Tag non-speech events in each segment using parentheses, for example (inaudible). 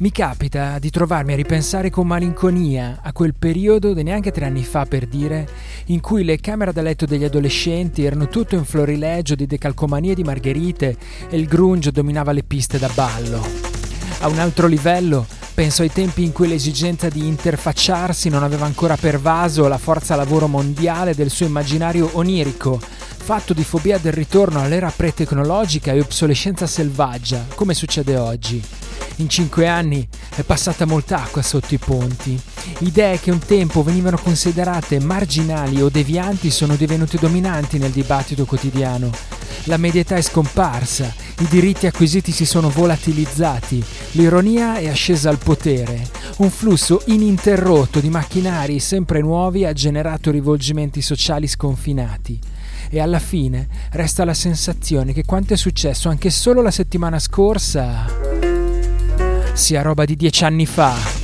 Mi capita di trovarmi a ripensare con malinconia a quel periodo di neanche tre anni fa per dire, in cui le camere da letto degli adolescenti erano tutto in florilegio di decalcomanie di margherite e il grunge dominava le piste da ballo. A un altro livello, penso ai tempi in cui l'esigenza di interfacciarsi non aveva ancora pervaso la forza lavoro mondiale del suo immaginario onirico, fatto di fobia del ritorno all'era pre-tecnologica e obsolescenza selvaggia, come succede oggi. In cinque anni è passata molta acqua sotto i ponti. Idee che un tempo venivano considerate marginali o devianti sono divenute dominanti nel dibattito quotidiano. La medietà è scomparsa, i diritti acquisiti si sono volatilizzati, l'ironia è ascesa al potere. Un flusso ininterrotto di macchinari sempre nuovi ha generato rivolgimenti sociali sconfinati e alla fine resta la sensazione che quanto è successo anche solo la settimana scorsa sia roba di dieci anni fa.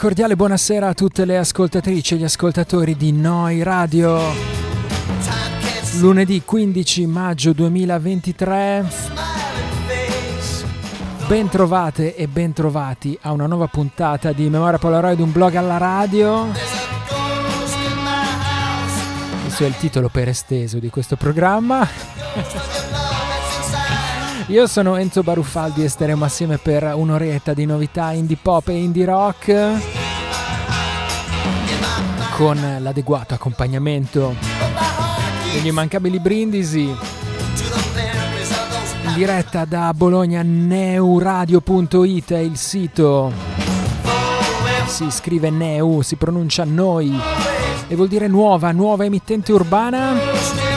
Cordiale buonasera a tutte le ascoltatrici e gli ascoltatori di Noi Radio. Lunedì 15 maggio 2023. Bentrovate e bentrovati a una nuova puntata di Memoria Polaroid, un blog alla radio. Questo è il titolo per esteso di questo programma. (laughs) Io sono Enzo Baruffaldi e staremo assieme per un'oretta di novità indie pop e indie rock. Con l'adeguato accompagnamento degli immancabili brindisi. In diretta da Bologna neuradio.it è il sito. Si scrive Neu, si pronuncia Noi. E vuol dire nuova, nuova emittente urbana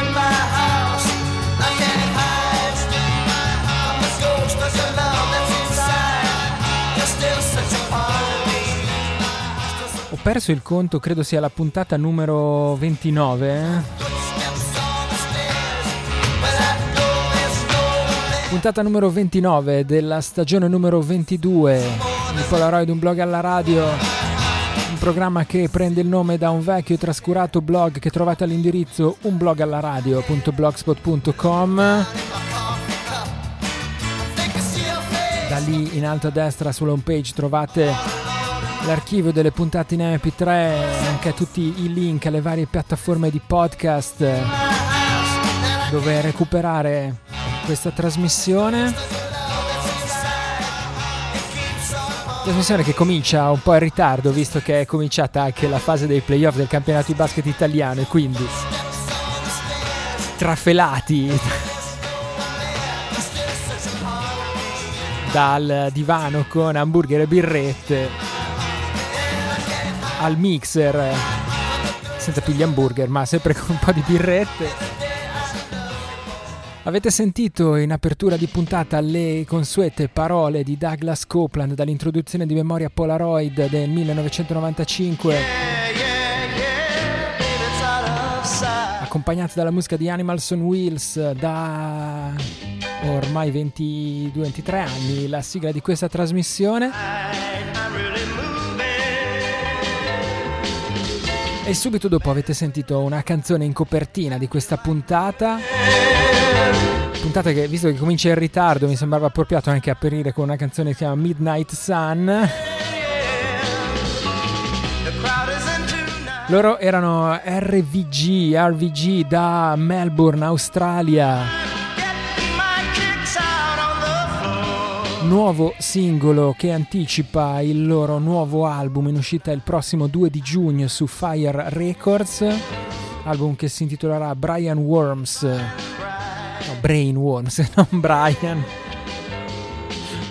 perso il conto, credo sia la puntata numero 29. Eh. Puntata numero 29 della stagione numero 22 di Polaroid, un blog alla radio. Un programma che prende il nome da un vecchio e trascurato blog che trovate all'indirizzo unblogallaradio.blogspot.com. Da lì in alto a destra sulla home page trovate l'archivio delle puntate in MP3, anche tutti i link alle varie piattaforme di podcast dove recuperare questa trasmissione. Trasmissione che comincia un po' in ritardo visto che è cominciata anche la fase dei playoff del campionato di basket italiano e quindi trafelati dal divano con hamburger e birrette al mixer senza più gli hamburger ma sempre con un po' di birrette. Avete sentito in apertura di puntata le consuete parole di Douglas Copeland dall'introduzione di Memoria Polaroid del 1995, accompagnate dalla musica di Animals on Wheels da ormai 22-23 anni, la sigla di questa trasmissione. E subito dopo avete sentito una canzone in copertina di questa puntata. Puntata che, visto che comincia in ritardo, mi sembrava appropriato anche aprire con una canzone che si chiama Midnight Sun. Loro erano RVG, RVG da Melbourne, Australia. Nuovo singolo che anticipa il loro nuovo album in uscita il prossimo 2 di giugno su Fire Records, album che si intitolerà Brian Worms, no, Brain Worms, (laughs) non Brian.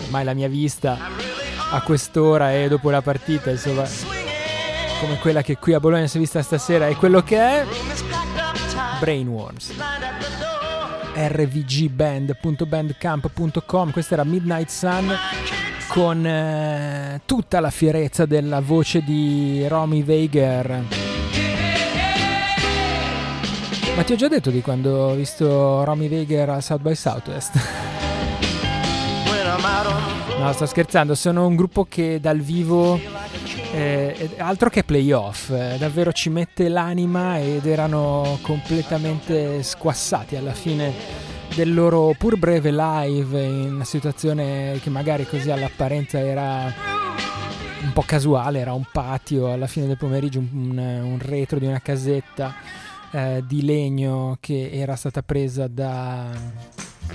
Ormai la mia vista a quest'ora e dopo la partita, insomma, come quella che qui a Bologna si è vista stasera, è quello che è. Brain Worms rvgband.bandcamp.com questa era Midnight Sun con eh, tutta la fierezza della voce di Romy Weiger ma ti ho già detto di quando ho visto Romy Weiger a South by Southwest (laughs) no sto scherzando sono un gruppo che dal vivo eh, altro che playoff, eh, davvero ci mette l'anima ed erano completamente squassati alla fine del loro pur breve live in una situazione che magari così all'apparenza era un po' casuale, era un patio alla fine del pomeriggio, un, un retro di una casetta eh, di legno che era stata presa da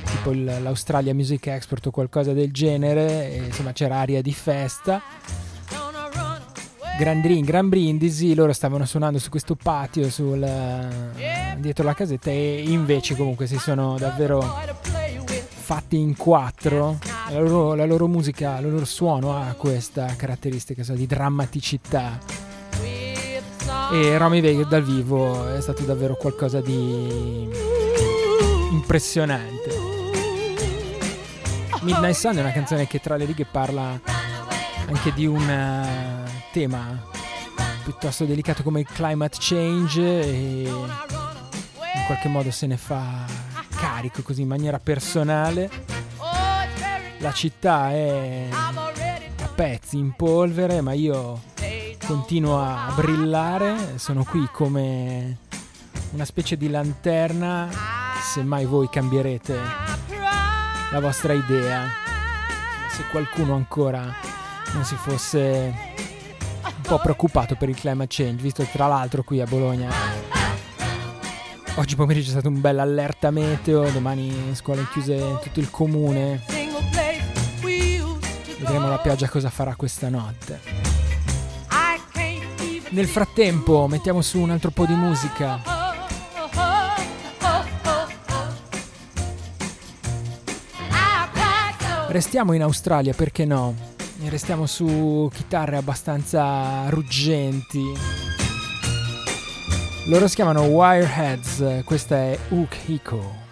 tipo l'Australia Music Export o qualcosa del genere, e, insomma c'era aria di festa gran, gran brindisi, loro stavano suonando su questo patio sul, uh, dietro la casetta e invece comunque si sono davvero fatti in quattro. La loro, la loro musica, il loro suono ha questa caratteristica so, di drammaticità. E Romy Vega dal vivo è stato davvero qualcosa di impressionante. Midnight Sun è una canzone che tra le righe parla anche di un tema piuttosto delicato come il climate change e in qualche modo se ne fa carico così in maniera personale. La città è a pezzi in polvere, ma io continuo a brillare, sono qui come una specie di lanterna, se mai voi cambierete la vostra idea, se qualcuno ancora non si fosse un po' preoccupato per il climate change, visto che tra l'altro qui a Bologna oggi pomeriggio è stato un bel allerta meteo, domani scuole chiuse in tutto il comune. Vedremo la pioggia cosa farà questa notte. Nel frattempo mettiamo su un altro po' di musica. Restiamo in Australia, perché no? Restiamo su chitarre abbastanza ruggenti. Loro si chiamano Wireheads, questa è Ook Hiko.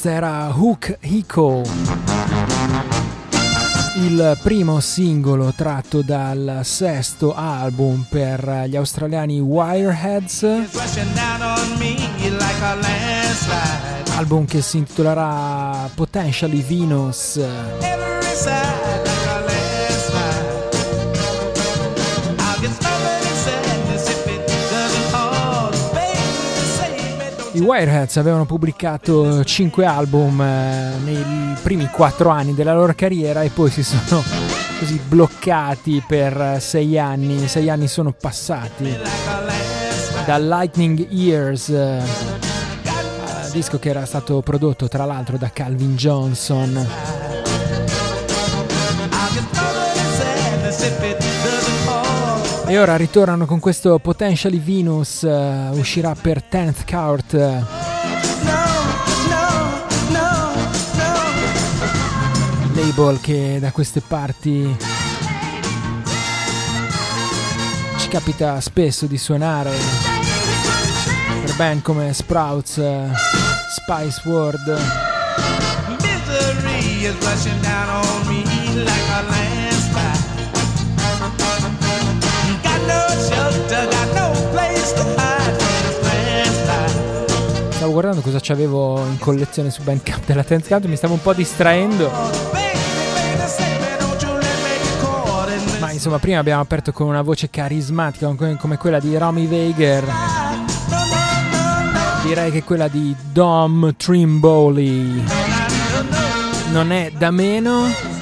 Questa era Hook Hiko, il primo singolo tratto dal sesto album per gli australiani Wireheads, album che si intitolerà Potentially Venus. I Wireheads avevano pubblicato 5 album eh, nei primi 4 anni della loro carriera e poi si sono così bloccati per 6 anni. 6 anni sono passati da Lightning Years, eh, disco che era stato prodotto tra l'altro da Calvin Johnson. E ora ritornano con questo Potentially Venus, uh, uscirà per 10th Count. label che da queste parti ci capita spesso di suonare per band come Sprouts, uh, Spice World. Misery is rushing down on Stavo guardando cosa c'avevo in collezione su Bandcamp della 10th Count, mi stavo un po' distraendo. Ma insomma, prima abbiamo aperto con una voce carismatica come quella di Romy Weiger. Direi che quella di Dom Trimboli non è da meno.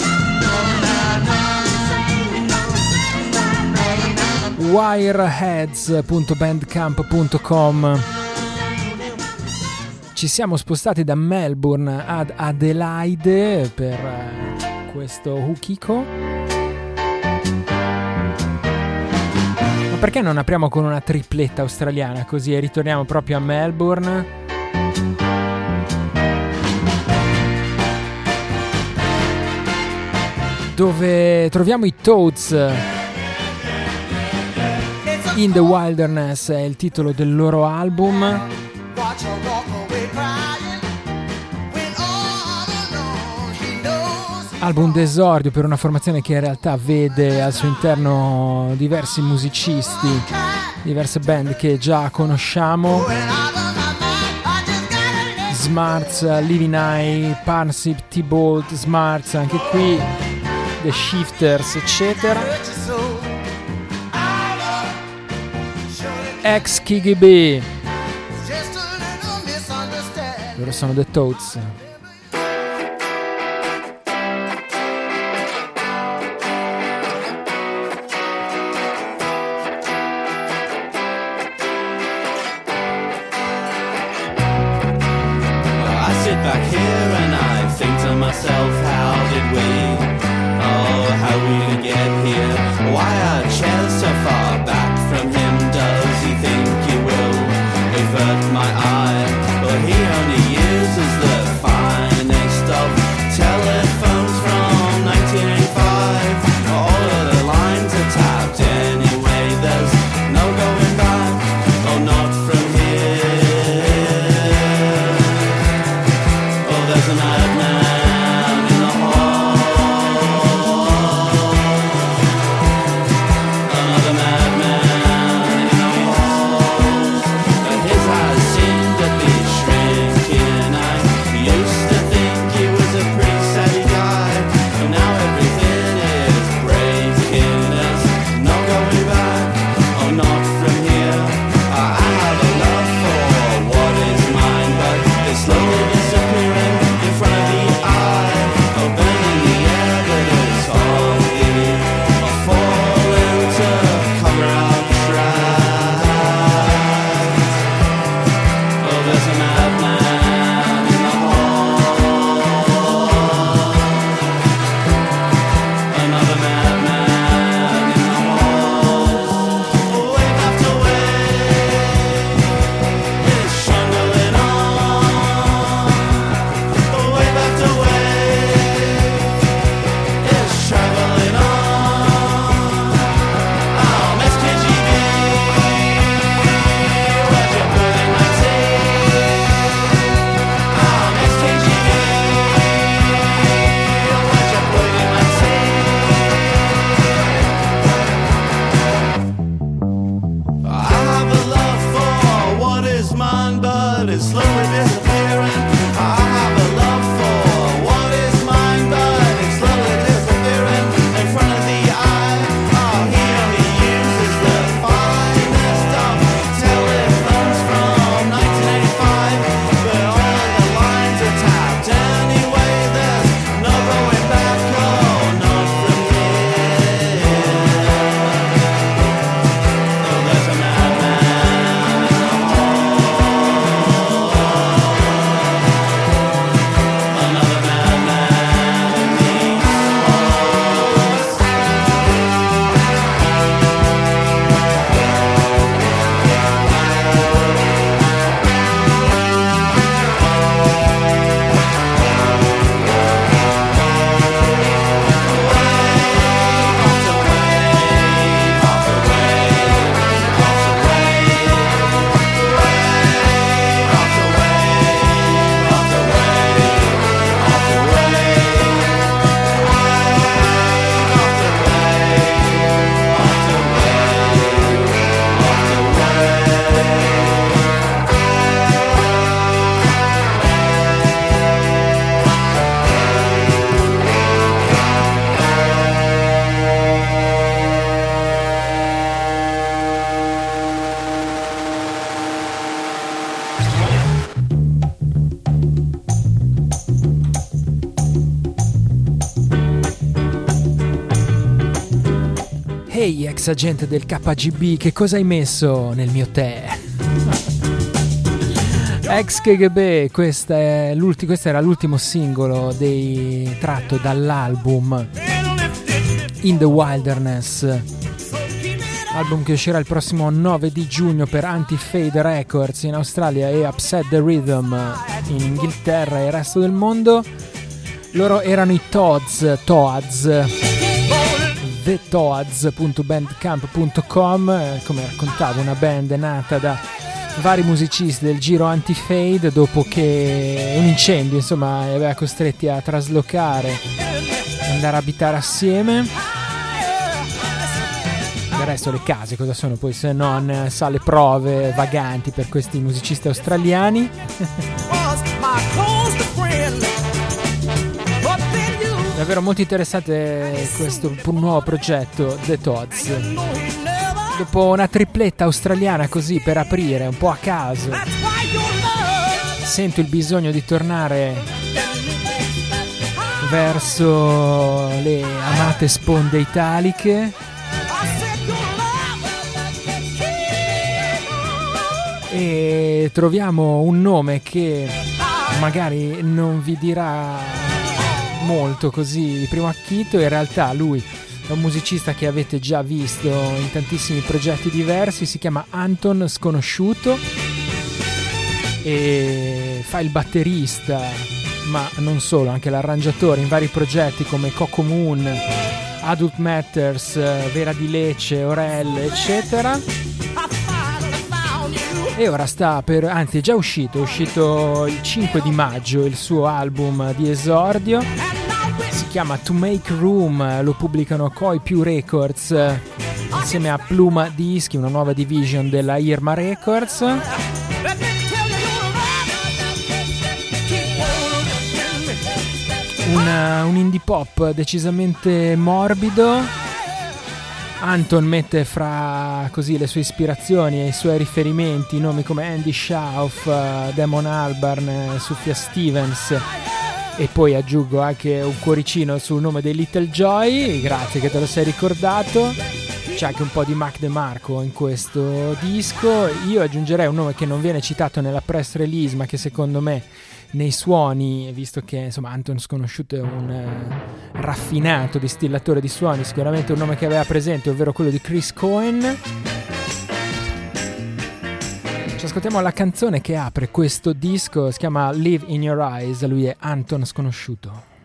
wireheads.bandcamp.com ci siamo spostati da Melbourne ad Adelaide per eh, questo Hukiko. Ma perché non apriamo con una tripletta australiana così e ritorniamo proprio a Melbourne? Dove troviamo i Toads In the Wilderness è il titolo del loro album. Album d'esordio per una formazione che in realtà vede al suo interno diversi musicisti, diverse band che già conosciamo. Smarts, Living Eye, Parsip, T-Bolt, Smarts, anche qui The Shifters, eccetera. Ex KGB. Loro sono The Toads. Ehi ex agente del KGB, che cosa hai messo nel mio tè? Ex KGB, questo era l'ultimo singolo dei, tratto dall'album In the Wilderness, album che uscirà il prossimo 9 di giugno per Anti-Fade Records in Australia e Upset the Rhythm in Inghilterra e il resto del mondo. Loro erano i Toads, Toads thetoads.bandcamp.com eh, come raccontavo una band nata da vari musicisti del giro anti-fade dopo che un incendio insomma li aveva costretti a traslocare andare a abitare assieme. Del resto le case cosa sono poi se non sale prove vaganti per questi musicisti australiani (laughs) davvero molto interessante questo nuovo progetto The Toads. Dopo una tripletta australiana così per aprire un po' a caso, sento il bisogno di tornare verso le amate sponde italiche. E troviamo un nome che magari non vi dirà molto così di primo acchito, in realtà lui è un musicista che avete già visto in tantissimi progetti diversi, si chiama Anton Sconosciuto e fa il batterista, ma non solo, anche l'arrangiatore in vari progetti come Coco Moon, Adult Matters, Vera di Lecce, Orel, eccetera. E ora sta per, anzi è già uscito, è uscito il 5 di maggio il suo album di esordio chiama To Make Room, lo pubblicano Koi Più Records insieme a Pluma Dischi, una nuova division della Irma Records. Un, un indie pop decisamente morbido. Anton mette fra così le sue ispirazioni e i suoi riferimenti nomi come Andy Schauf, Damon Albarn, Sofia Stevens e poi aggiungo anche un cuoricino sul nome dei Little Joy, grazie che te lo sei ricordato. C'è anche un po' di Mac DeMarco in questo disco. Io aggiungerei un nome che non viene citato nella press release, ma che secondo me nei suoni, visto che insomma Anton Sconosciuto è un eh, raffinato distillatore di suoni, sicuramente un nome che aveva presente, ovvero quello di Chris Cohen ascoltiamo la canzone che apre questo disco, si chiama Live in Your Eyes, lui è Anton Sconosciuto.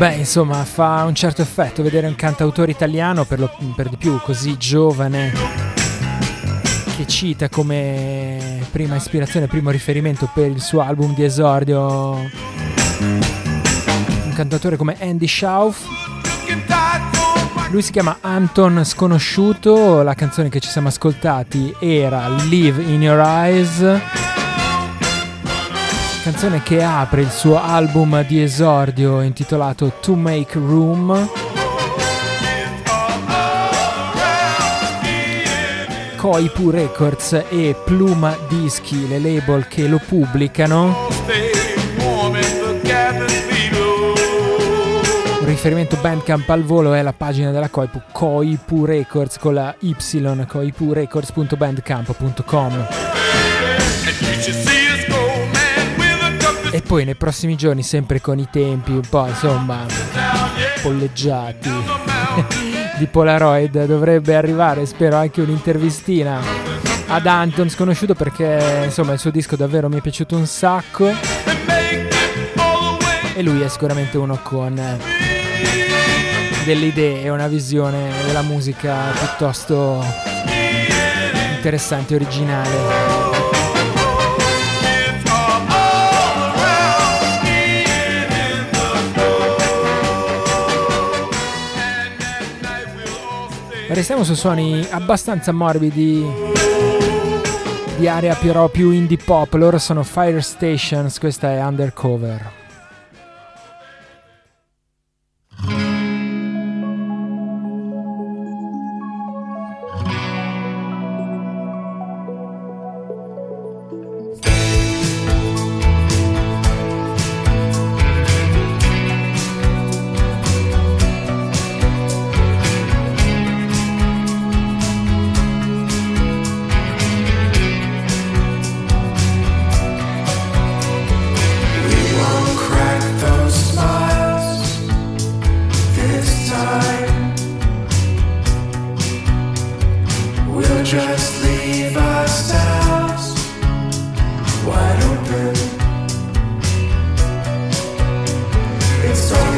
Beh, insomma, fa un certo effetto vedere un cantautore italiano, per, lo, per di più così giovane, che cita come prima ispirazione, primo riferimento per il suo album di esordio un cantautore come Andy Schauf. Lui si chiama Anton Sconosciuto, la canzone che ci siamo ascoltati era Live in Your Eyes canzone che apre il suo album di esordio intitolato To Make Room. Koipu Records e Pluma Dischi, le label che lo pubblicano. Un riferimento Bandcamp al volo è la pagina della Koipu, Koipu Records con la Y, koipurecords.bandcamp.com. E poi nei prossimi giorni, sempre con i tempi un po' insomma polleggiati (laughs) di Polaroid, dovrebbe arrivare, spero, anche un'intervistina ad Anton sconosciuto perché insomma il suo disco davvero mi è piaciuto un sacco. E lui è sicuramente uno con delle idee e una visione della musica piuttosto interessante e originale. Restiamo su suoni abbastanza morbidi di area però più indie pop. Loro sono Fire Stations, questa è Undercover.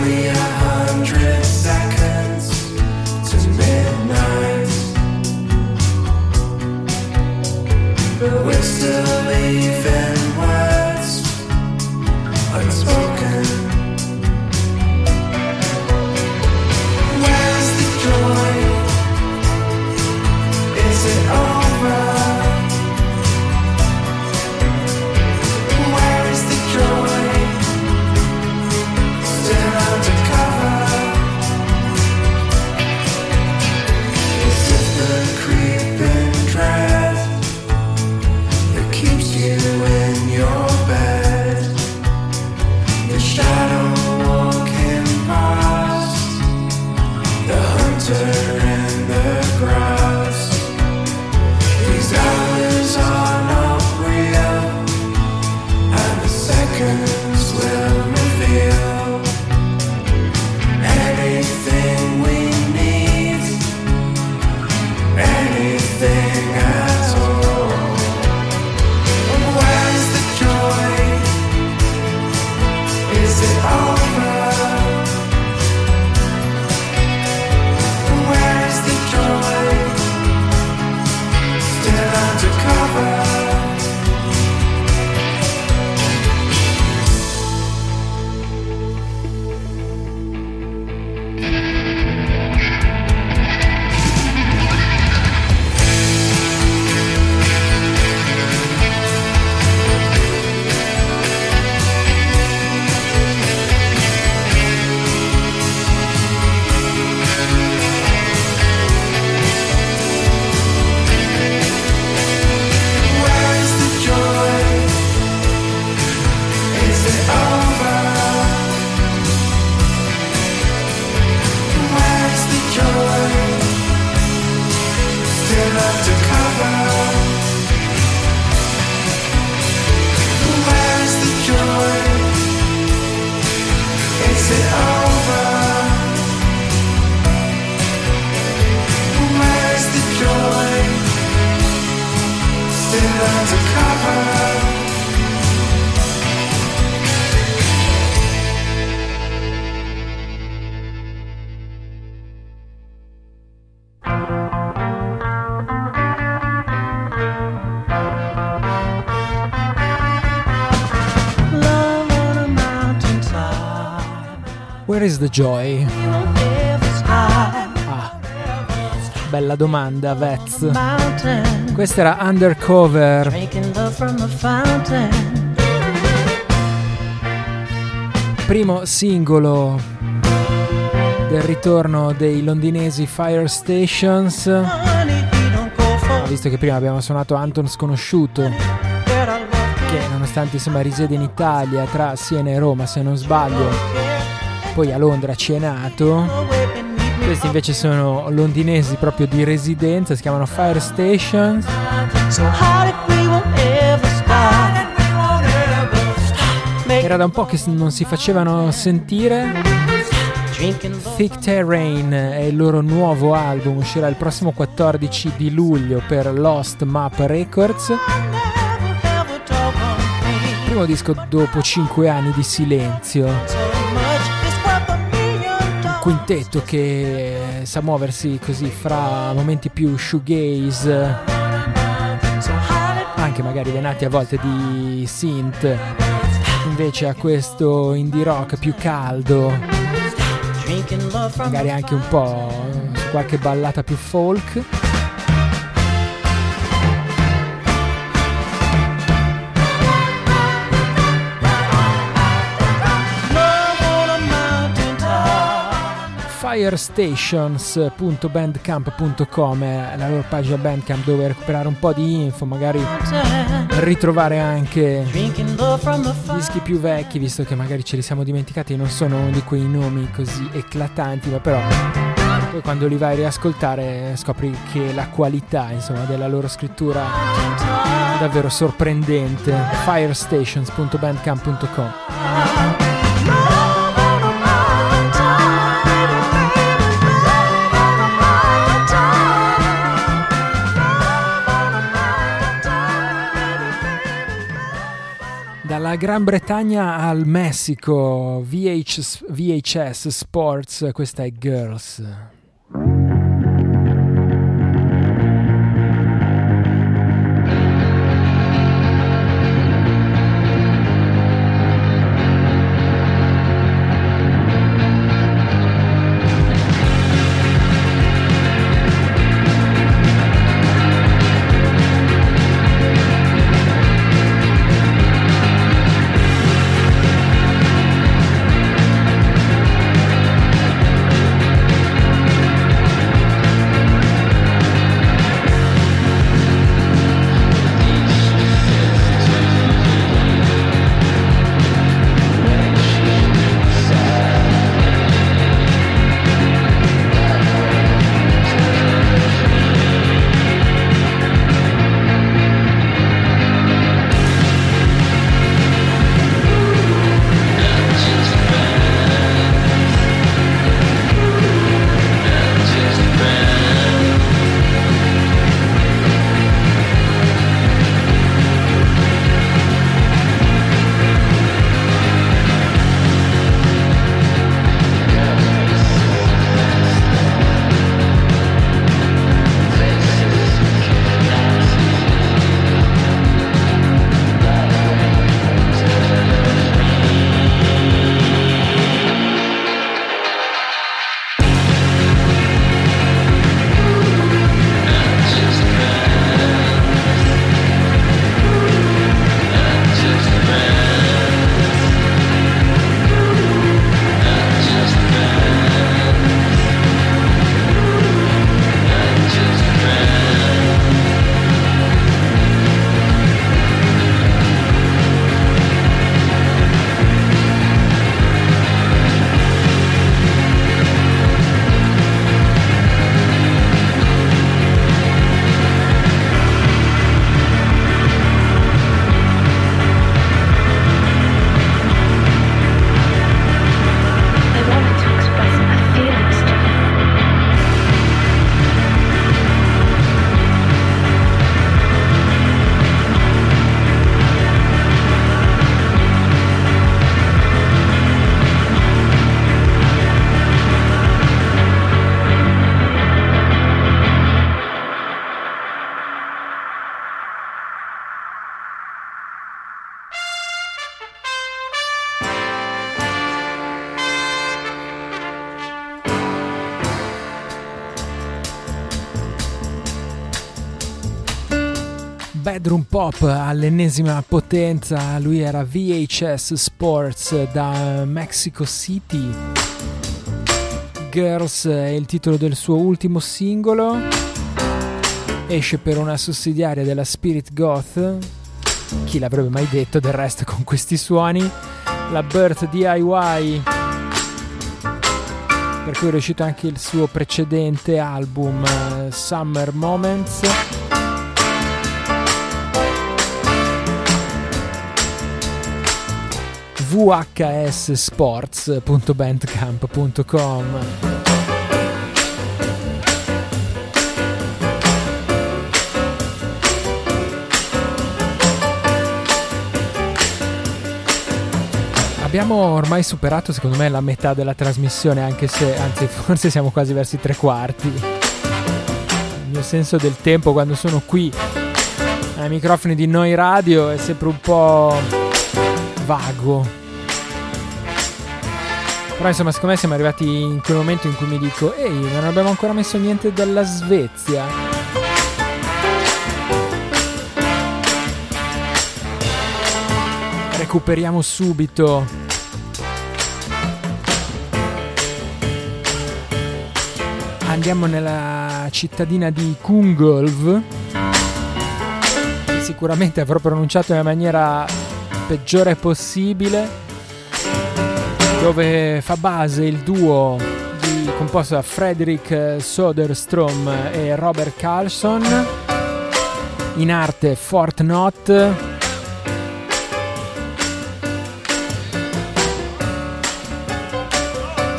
we are. Where is the joy? Ah, bella domanda, Vez. Questa era Undercover. Primo singolo del ritorno dei londinesi Fire Stations. Ah, visto che prima abbiamo suonato Anton Sconosciuto, che nonostante insomma risiede in Italia tra Siena e Roma, se non sbaglio, poi a Londra ci è nato. Questi invece sono londinesi proprio di residenza, si chiamano Fire Stations. Era da un po' che non si facevano sentire. Thick Terrain è il loro nuovo album, uscirà il prossimo 14 di luglio per Lost Map Records. Primo disco dopo 5 anni di silenzio. Quintetto che sa muoversi così fra momenti più shoegaze, anche magari venati a volte di synth, invece a questo indie rock più caldo magari anche un po' qualche ballata più folk. firestations.bandcamp.com è la loro pagina Bandcamp dove recuperare un po' di info, magari ritrovare anche dischi più vecchi, visto che magari ce li siamo dimenticati, non sono uno di quei nomi così eclatanti, ma però poi quando li vai a riascoltare scopri che la qualità insomma, della loro scrittura è davvero sorprendente. firestations.bandcamp.com Gran Bretagna al Messico, VH, VHS Sports, questa è Girls. Bedroom pop all'ennesima potenza, lui era VHS Sports da Mexico City. Girls è il titolo del suo ultimo singolo, esce per una sussidiaria della Spirit Goth, chi l'avrebbe mai detto del resto con questi suoni, la Birth DIY, per cui è riuscito anche il suo precedente album Summer Moments. vhssports.bandcamp.com Abbiamo ormai superato secondo me la metà della trasmissione, anche se, anzi (laughs) forse siamo quasi verso i tre quarti. Il mio senso del tempo quando sono qui ai microfoni di Noi Radio è sempre un po' vago. Però insomma, secondo me siamo arrivati in quel momento in cui mi dico, ehi, non abbiamo ancora messo niente dalla Svezia. Recuperiamo subito. Andiamo nella cittadina di Kungolv. Sicuramente avrò pronunciato nella maniera peggiore possibile dove fa base il duo di, composto da Frederick Soderstrom e Robert Carlson, in arte Fort Knot.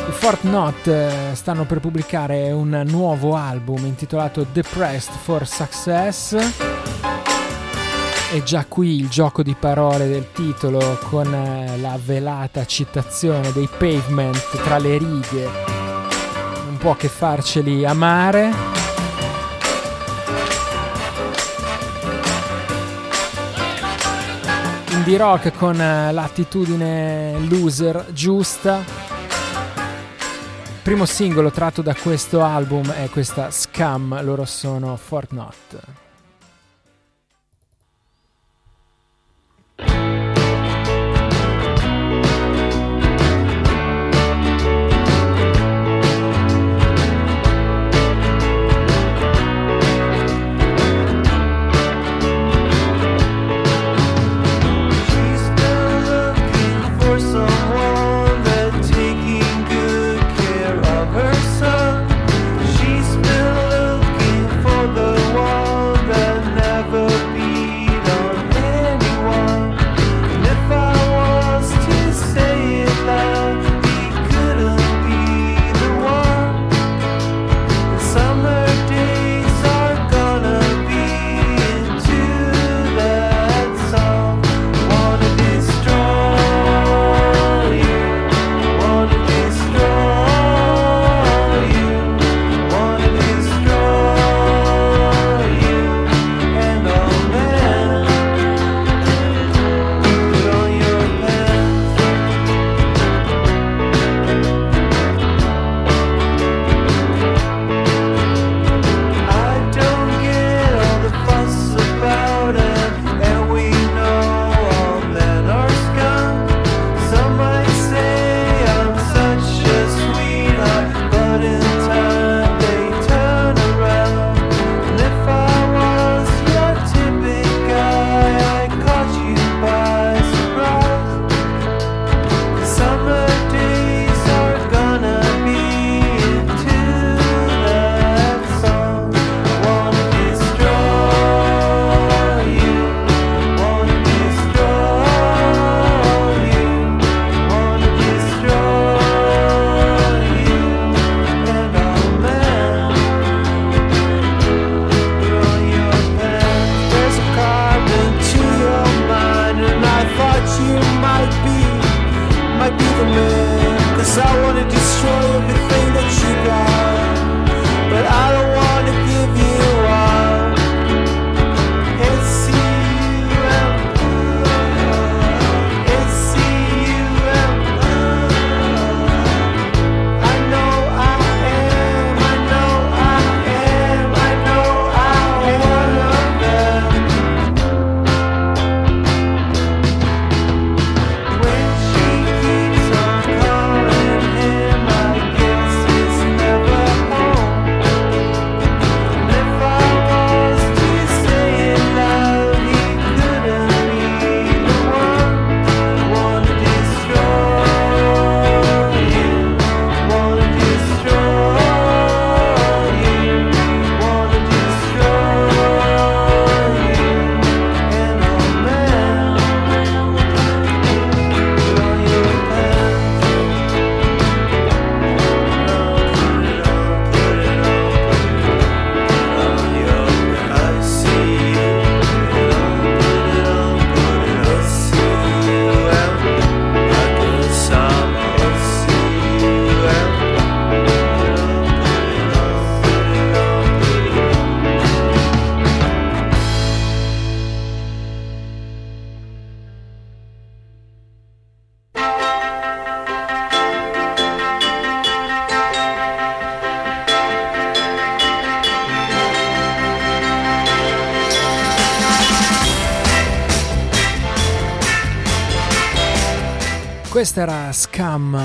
I Fort Knot eh, stanno per pubblicare un nuovo album intitolato Depressed for Success e già qui il gioco di parole del titolo con eh, la velata citazione dei pavement tra le righe non può che farceli amare. Indie rock con eh, l'attitudine loser giusta. Primo singolo tratto da questo album è questa Scam, loro sono Fortnite. Questa era Scam.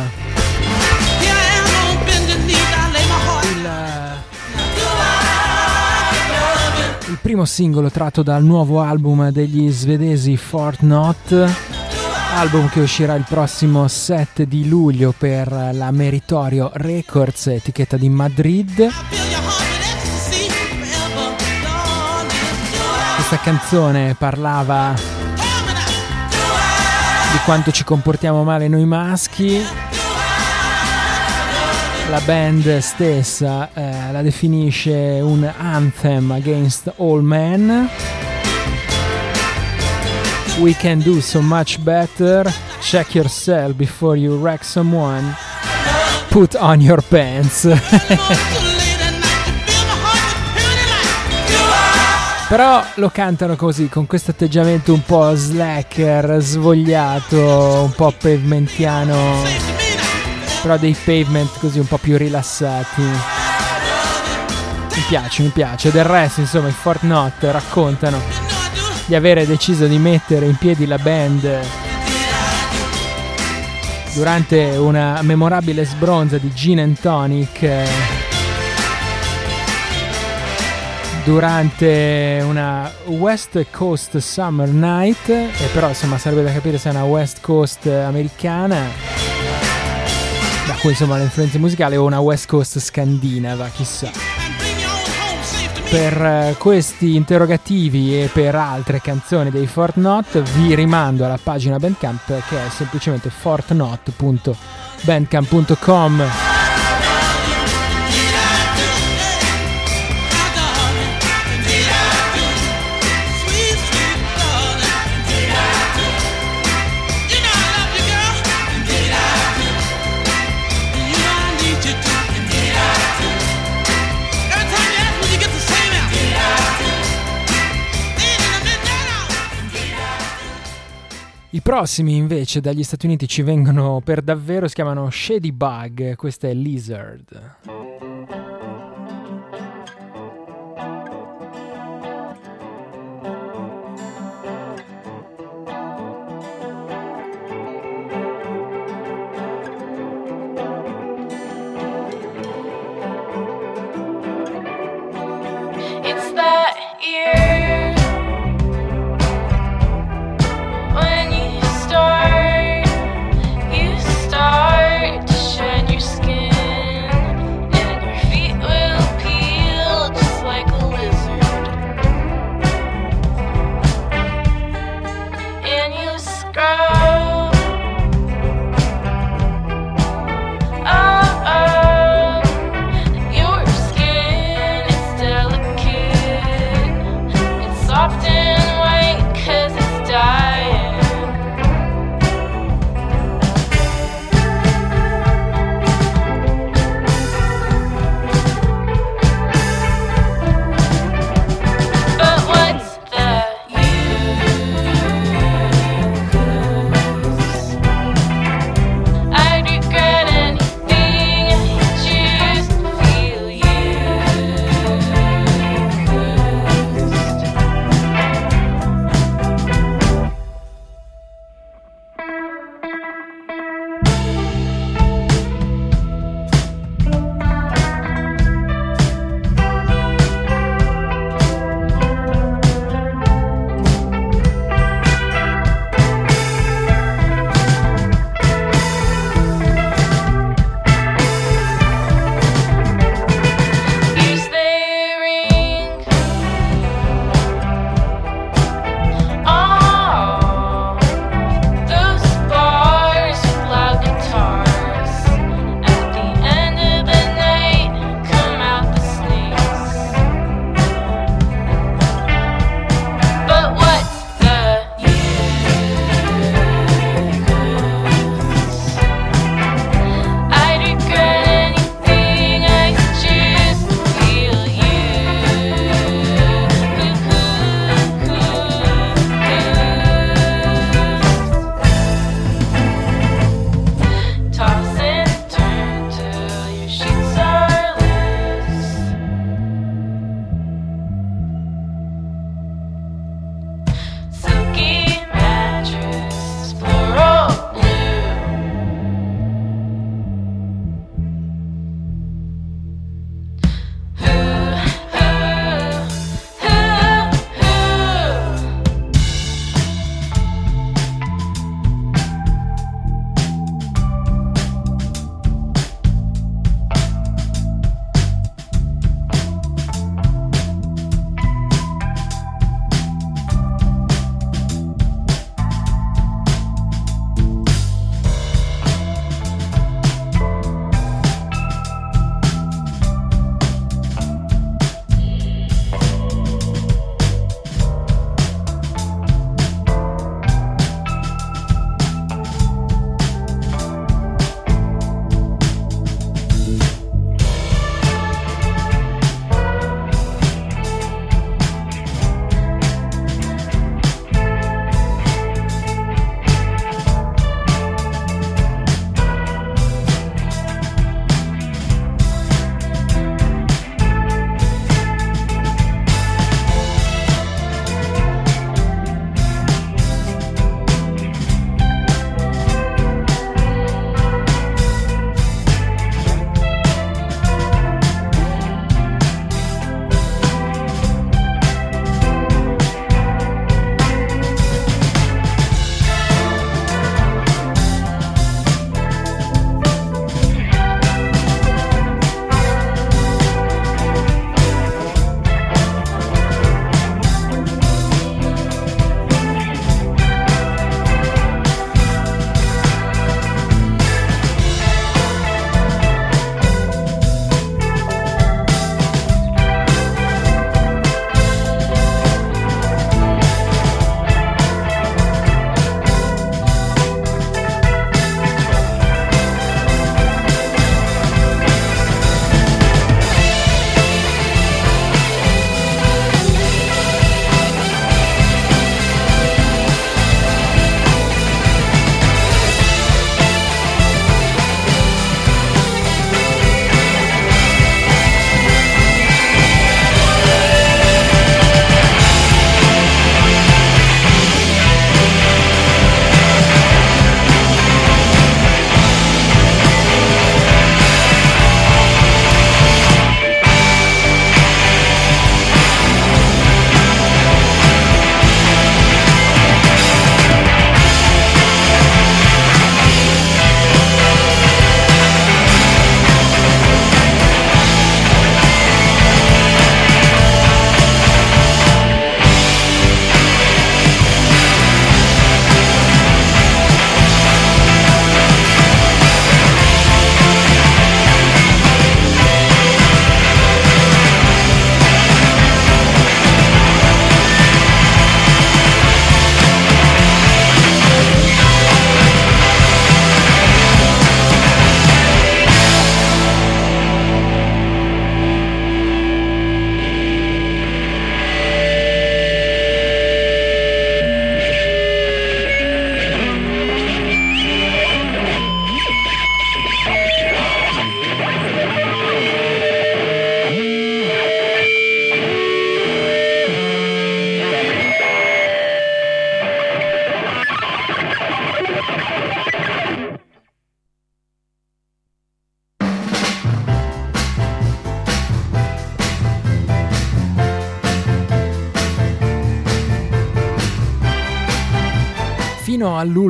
Il, il primo singolo tratto dal nuovo album degli svedesi Fortnot, album che uscirà il prossimo 7 di luglio per la Meritorio Records, etichetta di Madrid. Questa canzone parlava di quanto ci comportiamo male noi maschi. La band stessa eh, la definisce un anthem against all men. We can do so much better. Check yourself before you wreck someone. Put on your pants. (laughs) Però lo cantano così, con questo atteggiamento un po' slacker, svogliato, un po' pavementiano, però dei pavement così un po' più rilassati. Mi piace, mi piace. Del resto, insomma, i Fortnite raccontano di avere deciso di mettere in piedi la band durante una memorabile sbronza di Gin and Tonic durante una West Coast Summer Night, e però insomma sarebbe da capire se è una West Coast americana, da cui insomma le influenze musicali, o una West Coast scandinava, chissà. Per eh, questi interrogativi e per altre canzoni dei Fortnot vi rimando alla pagina Bandcamp che è semplicemente fortnot.bandcamp.com. I prossimi invece dagli Stati Uniti ci vengono per davvero, si chiamano Shady Bug, questa è Lizard.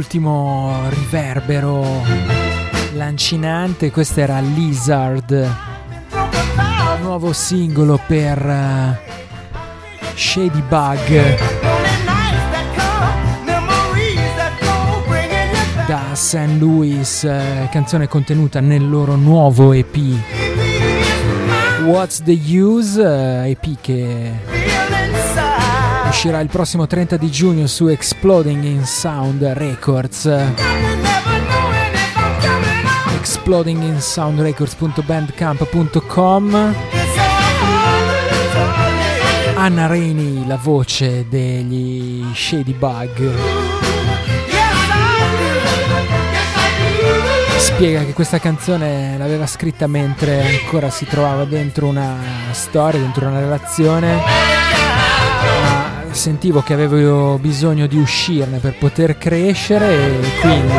All'ultimo riverbero lancinante, questo era Lizard, nuovo singolo per uh, Shady Bug. Da St. Louis, uh, canzone contenuta nel loro nuovo EP. What's the Use, EP che uscirà il prossimo 30 di giugno su Exploding in Sound Records. explodinginsoundrecords.bandcamp.com Anna Rainey, la voce degli Shady Bug. Spiega che questa canzone l'aveva scritta mentre ancora si trovava dentro una storia, dentro una relazione sentivo che avevo bisogno di uscirne per poter crescere e quindi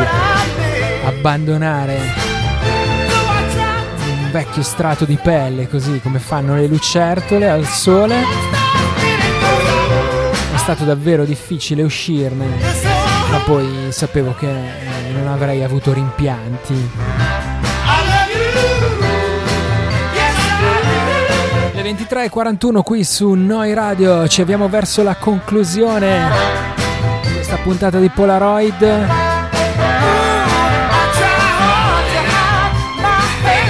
abbandonare un vecchio strato di pelle così come fanno le lucertole al sole. È stato davvero difficile uscirne ma poi sapevo che non avrei avuto rimpianti 23.41 qui su Noi Radio, ci abbiamo verso la conclusione di questa puntata di Polaroid.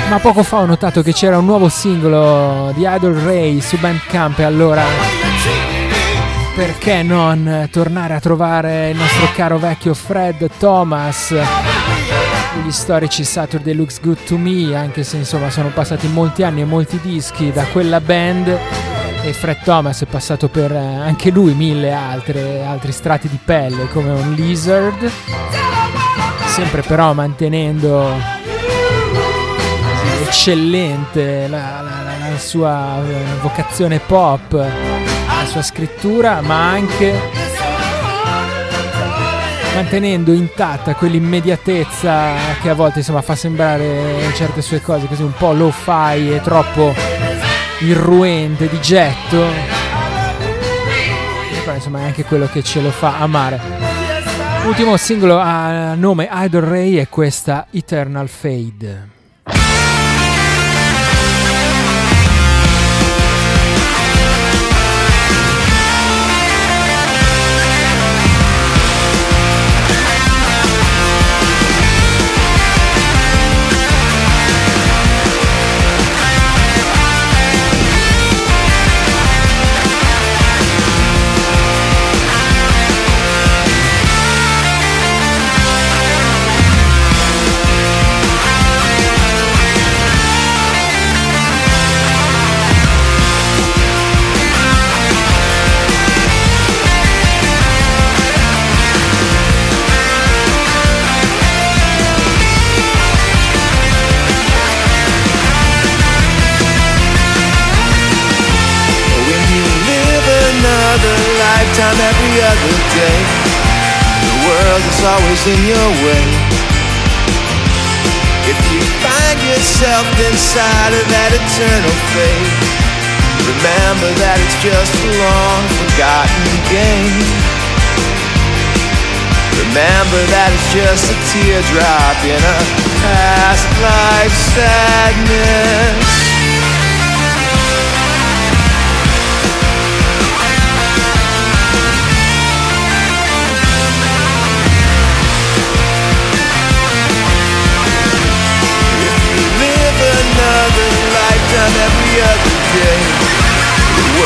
Ma poco fa ho notato che c'era un nuovo singolo di Idol Ray su Bandcamp e allora perché non tornare a trovare il nostro caro vecchio Fred Thomas gli storici Saturday Looks Good to Me, anche se insomma sono passati molti anni e molti dischi da quella band e Fred Thomas è passato per eh, anche lui mille altre, altri strati di pelle come un lizard, sempre però mantenendo eccellente la, la, la sua vocazione pop, la sua scrittura, ma anche mantenendo intatta quell'immediatezza che a volte insomma fa sembrare certe sue cose così un po' low fi e troppo irruente di getto. Però insomma è anche quello che ce lo fa amare. Ultimo singolo a nome Idol Ray è questa Eternal Fade always in your way. If you find yourself inside of that eternal fate, remember that it's just a long forgotten game. Remember that it's just a teardrop in a past life sadness.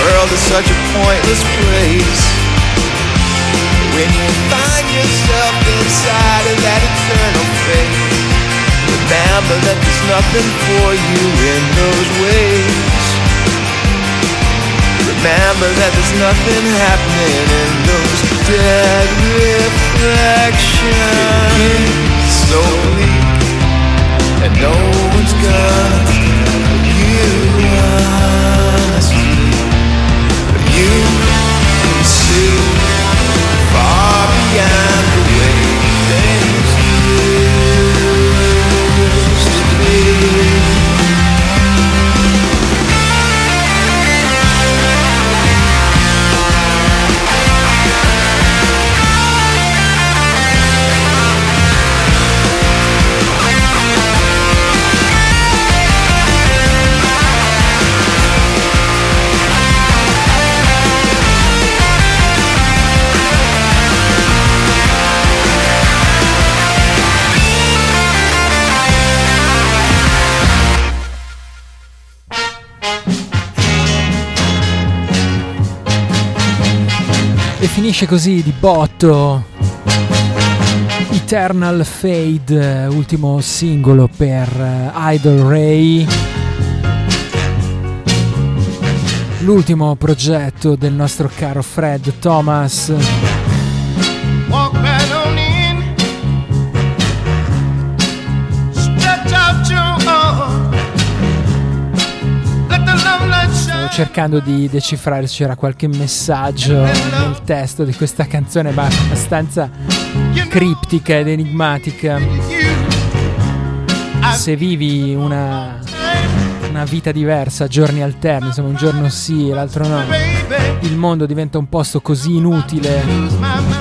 World is such a pointless place. When you find yourself inside of that eternal fate, remember that there's nothing for you in those ways. Remember that there's nothing happening in those dead reflections. Slowly, and no one's gonna you see far beyond finisce così di botto. Eternal Fade, ultimo singolo per uh, Idol Ray. L'ultimo progetto del nostro caro Fred Thomas. Cercando di decifrare se c'era qualche messaggio nel testo di questa canzone, ma abbastanza criptica ed enigmatica. Se vivi una, una vita diversa, giorni alterni, insomma un giorno sì e l'altro no, il mondo diventa un posto così inutile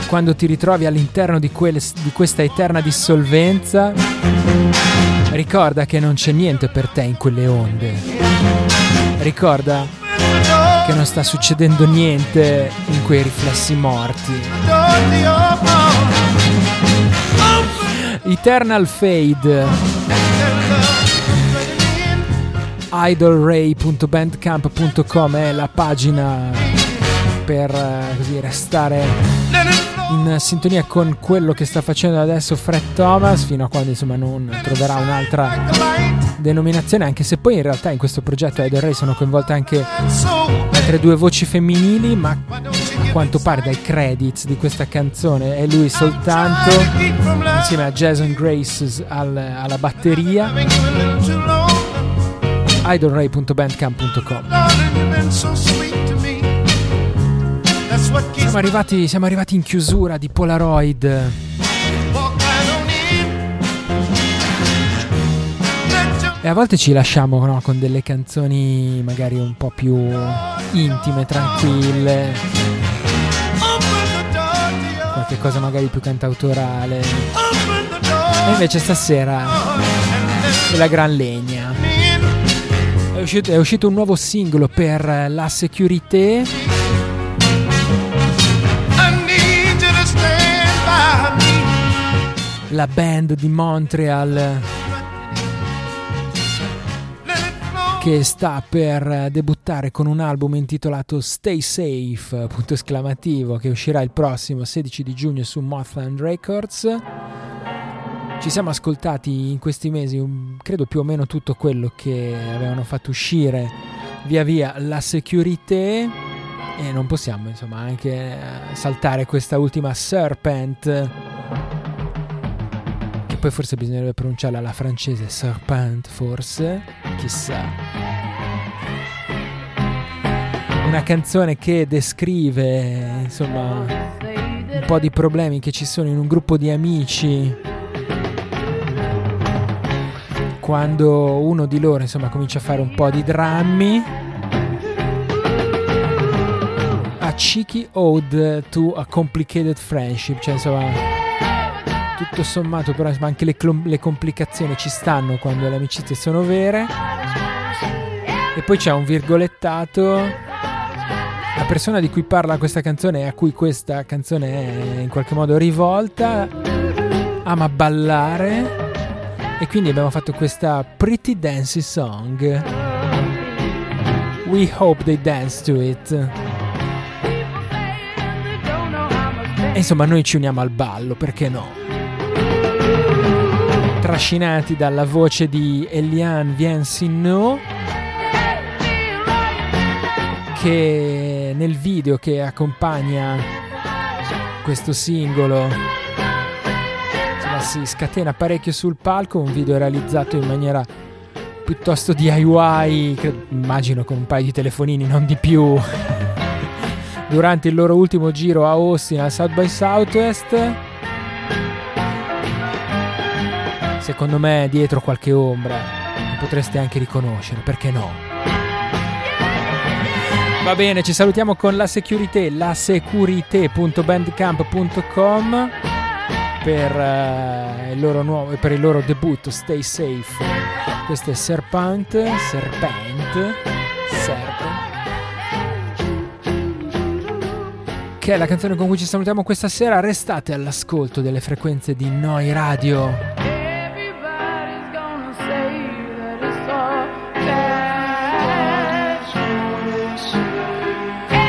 quando ti ritrovi all'interno di, quelle, di questa eterna dissolvenza. Ricorda che non c'è niente per te in quelle onde. Ricorda che non sta succedendo niente in quei riflessi morti. Eternal Fade idolray.bandcamp.com è la pagina per eh, così restare in sintonia con quello che sta facendo adesso Fred Thomas fino a quando insomma non troverà un'altra denominazione anche se poi in realtà in questo progetto Idol Ray sono coinvolte anche altre due voci femminili ma a quanto pare dai credits di questa canzone è lui soltanto insieme a Jason Grace al, alla batteria idolray.bandcamp.com siamo arrivati, siamo arrivati in chiusura di Polaroid. E a volte ci lasciamo no, con delle canzoni magari un po' più intime, tranquille. Qualche cosa magari più cantautorale. E invece stasera è la gran legna. È uscito, è uscito un nuovo singolo per la Security la band di Montreal che sta per debuttare con un album intitolato Stay Safe, punto esclamativo, che uscirà il prossimo 16 di giugno su Mothland Records. Ci siamo ascoltati in questi mesi, credo più o meno tutto quello che avevano fatto uscire via via la Security e non possiamo insomma anche saltare questa ultima Serpent poi forse bisognerebbe pronunciarla alla francese, serpent forse, chissà. Una canzone che descrive, insomma, un po' di problemi che ci sono in un gruppo di amici quando uno di loro, insomma, comincia a fare un po' di drammi. A cheeky ode to a complicated friendship, cioè insomma tutto sommato però anche le, le complicazioni ci stanno quando le amicizie sono vere. E poi c'è un virgolettato. La persona di cui parla questa canzone e a cui questa canzone è in qualche modo rivolta ama ballare. E quindi abbiamo fatto questa pretty dancey song. We hope they dance to it. E insomma noi ci uniamo al ballo perché no trascinati dalla voce di Eliane Viensino che nel video che accompagna questo singolo si scatena parecchio sul palco, un video realizzato in maniera piuttosto DIY, credo, immagino con un paio di telefonini, non di più, (laughs) durante il loro ultimo giro a Austin al South by Southwest secondo me dietro qualche ombra potreste anche riconoscere, perché no? Va bene, ci salutiamo con la security, lasecurite.bandcamp.com per, uh, il loro nuovo, per il loro debutto Stay Safe. Questo è Serpent, Serpent, Serpent. Che è la canzone con cui ci salutiamo questa sera. Restate all'ascolto delle frequenze di Noi Radio.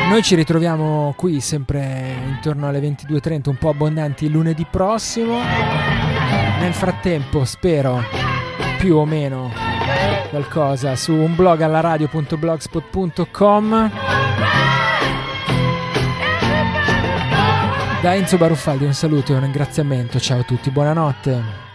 Noi ci ritroviamo qui sempre intorno alle 22.30, un po' abbondanti lunedì prossimo. Nel frattempo spero più o meno qualcosa su un blog alla radio.blogspot.com. Da Enzo Baruffaldi un saluto e un ringraziamento. Ciao a tutti, buonanotte.